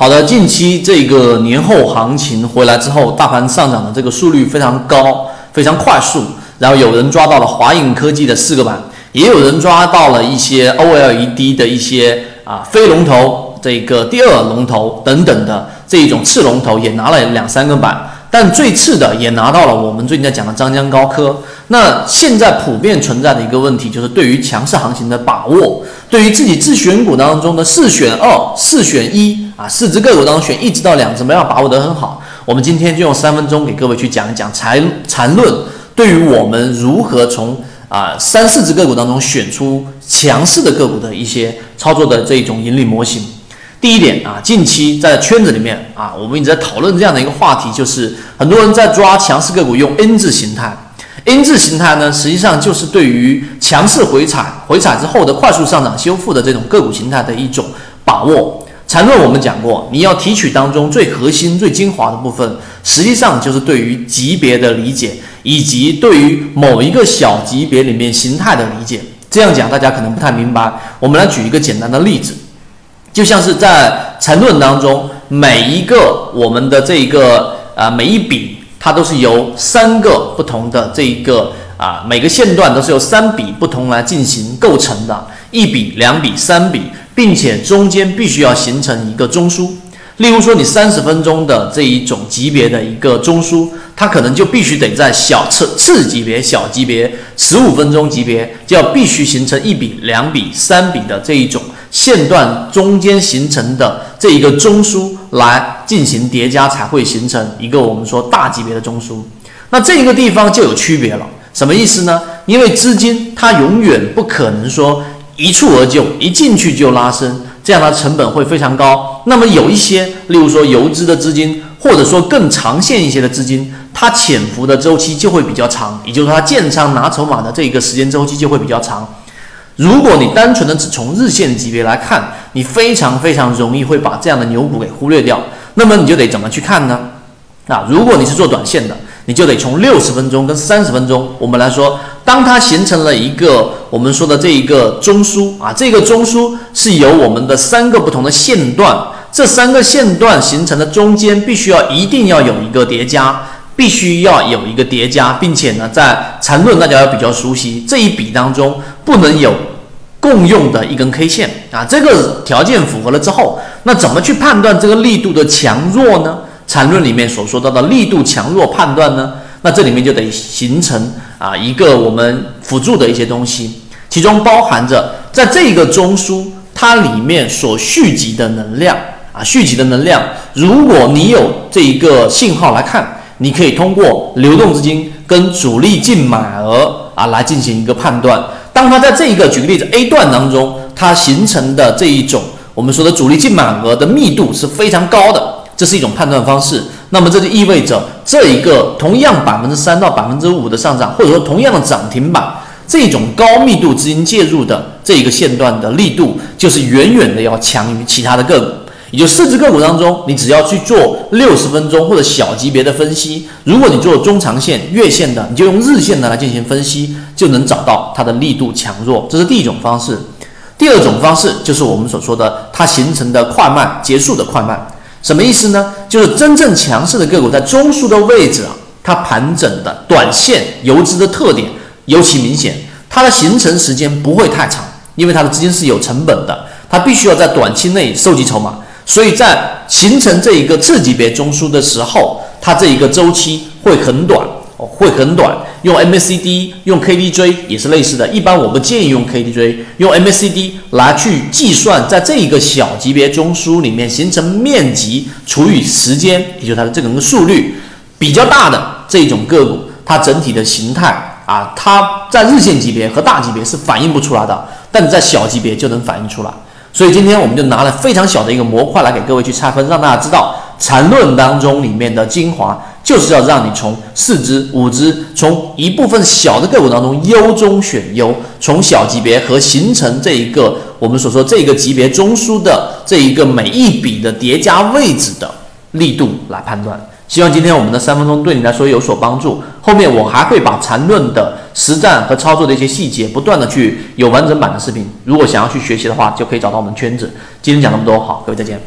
好的，近期这个年后行情回来之后，大盘上涨的这个速率非常高，非常快速。然后有人抓到了华影科技的四个板，也有人抓到了一些 OLED 的一些啊非龙头，这个第二龙头等等的这一种次龙头也拿了两三个板。但最次的也拿到了我们最近在讲的张江高科。那现在普遍存在的一个问题就是对于强势行情的把握，对于自己自选股当中的四选二、四选一啊，四只个股当中选一只到两只，没有把握得很好。我们今天就用三分钟给各位去讲一讲缠缠论，对于我们如何从啊三四只个股当中选出强势的个股的一些操作的这种盈利模型。第一点啊，近期在圈子里面啊，我们一直在讨论这样的一个话题，就是很多人在抓强势个股用 N 字形态，N 字形态呢，实际上就是对于强势回踩、回踩之后的快速上涨修复的这种个股形态的一种把握。缠论我们讲过，你要提取当中最核心、最精华的部分，实际上就是对于级别的理解，以及对于某一个小级别里面形态的理解。这样讲大家可能不太明白，我们来举一个简单的例子。就像是在缠论当中，每一个我们的这一个啊每一笔，它都是由三个不同的这一个啊每个线段都是由三笔不同来进行构成的，一笔、两笔、三笔，并且中间必须要形成一个中枢。例如说，你三十分钟的这一种级别的一个中枢，它可能就必须得在小次次级别、小级别十五分钟级别，就要必须形成一笔、两笔、三笔的这一种。线段中间形成的这一个中枢来进行叠加，才会形成一个我们说大级别的中枢。那这一个地方就有区别了，什么意思呢？因为资金它永远不可能说一蹴而就，一进去就拉升，这样的成本会非常高。那么有一些，例如说游资的资金，或者说更长线一些的资金，它潜伏的周期就会比较长，也就是说它建仓拿筹码的这一个时间周期就会比较长。如果你单纯的只从日线级别来看，你非常非常容易会把这样的牛股给忽略掉。那么你就得怎么去看呢？啊，如果你是做短线的，你就得从六十分钟跟三十分钟，我们来说，当它形成了一个我们说的这一个中枢啊，这个中枢是由我们的三个不同的线段，这三个线段形成的中间必须要一定要有一个叠加。必须要有一个叠加，并且呢，在缠论大家要比较熟悉这一笔当中不能有共用的一根 K 线啊，这个条件符合了之后，那怎么去判断这个力度的强弱呢？缠论里面所说到的力度强弱判断呢？那这里面就得形成啊一个我们辅助的一些东西，其中包含着在这一个中枢它里面所蓄积的能量啊，蓄积的能量，如果你有这一个信号来看。你可以通过流动资金跟主力净买额啊来进行一个判断。当它在这一个举个例子 A 段当中，它形成的这一种我们说的主力净买额的密度是非常高的，这是一种判断方式。那么这就意味着这一个同样百分之三到百分之五的上涨，或者说同样的涨停板，这种高密度资金介入的这一个线段的力度，就是远远的要强于其他的个股。也就四只个股当中，你只要去做六十分钟或者小级别的分析。如果你做中长线、月线的，你就用日线的来进行分析，就能找到它的力度强弱。这是第一种方式。第二种方式就是我们所说的它形成的快慢、结束的快慢。什么意思呢？就是真正强势的个股在中枢的位置啊，它盘整的短线游资的特点尤其明显，它的形成时间不会太长，因为它的资金是有成本的，它必须要在短期内收集筹码。所以在形成这一个次级别中枢的时候，它这一个周期会很短，会很短。用 MACD、用 KDJ 也是类似的。一般我不建议用 KDJ，用 MACD 来去计算，在这一个小级别中枢里面形成面积除以时间，也就它的这种个速率比较大的这种个股，它整体的形态啊，它在日线级别和大级别是反映不出来的，但在小级别就能反映出来。所以今天我们就拿了非常小的一个模块来给各位去拆分，让大家知道缠论当中里面的精华，就是要让你从四只、五只，从一部分小的个股当中优中选优，从小级别和形成这一个我们所说这个级别中枢的这一个每一笔的叠加位置的力度来判断。希望今天我们的三分钟对你来说有所帮助。后面我还会把缠论的实战和操作的一些细节不断的去有完整版的视频。如果想要去学习的话，就可以找到我们圈子。今天讲那么多，好，各位再见。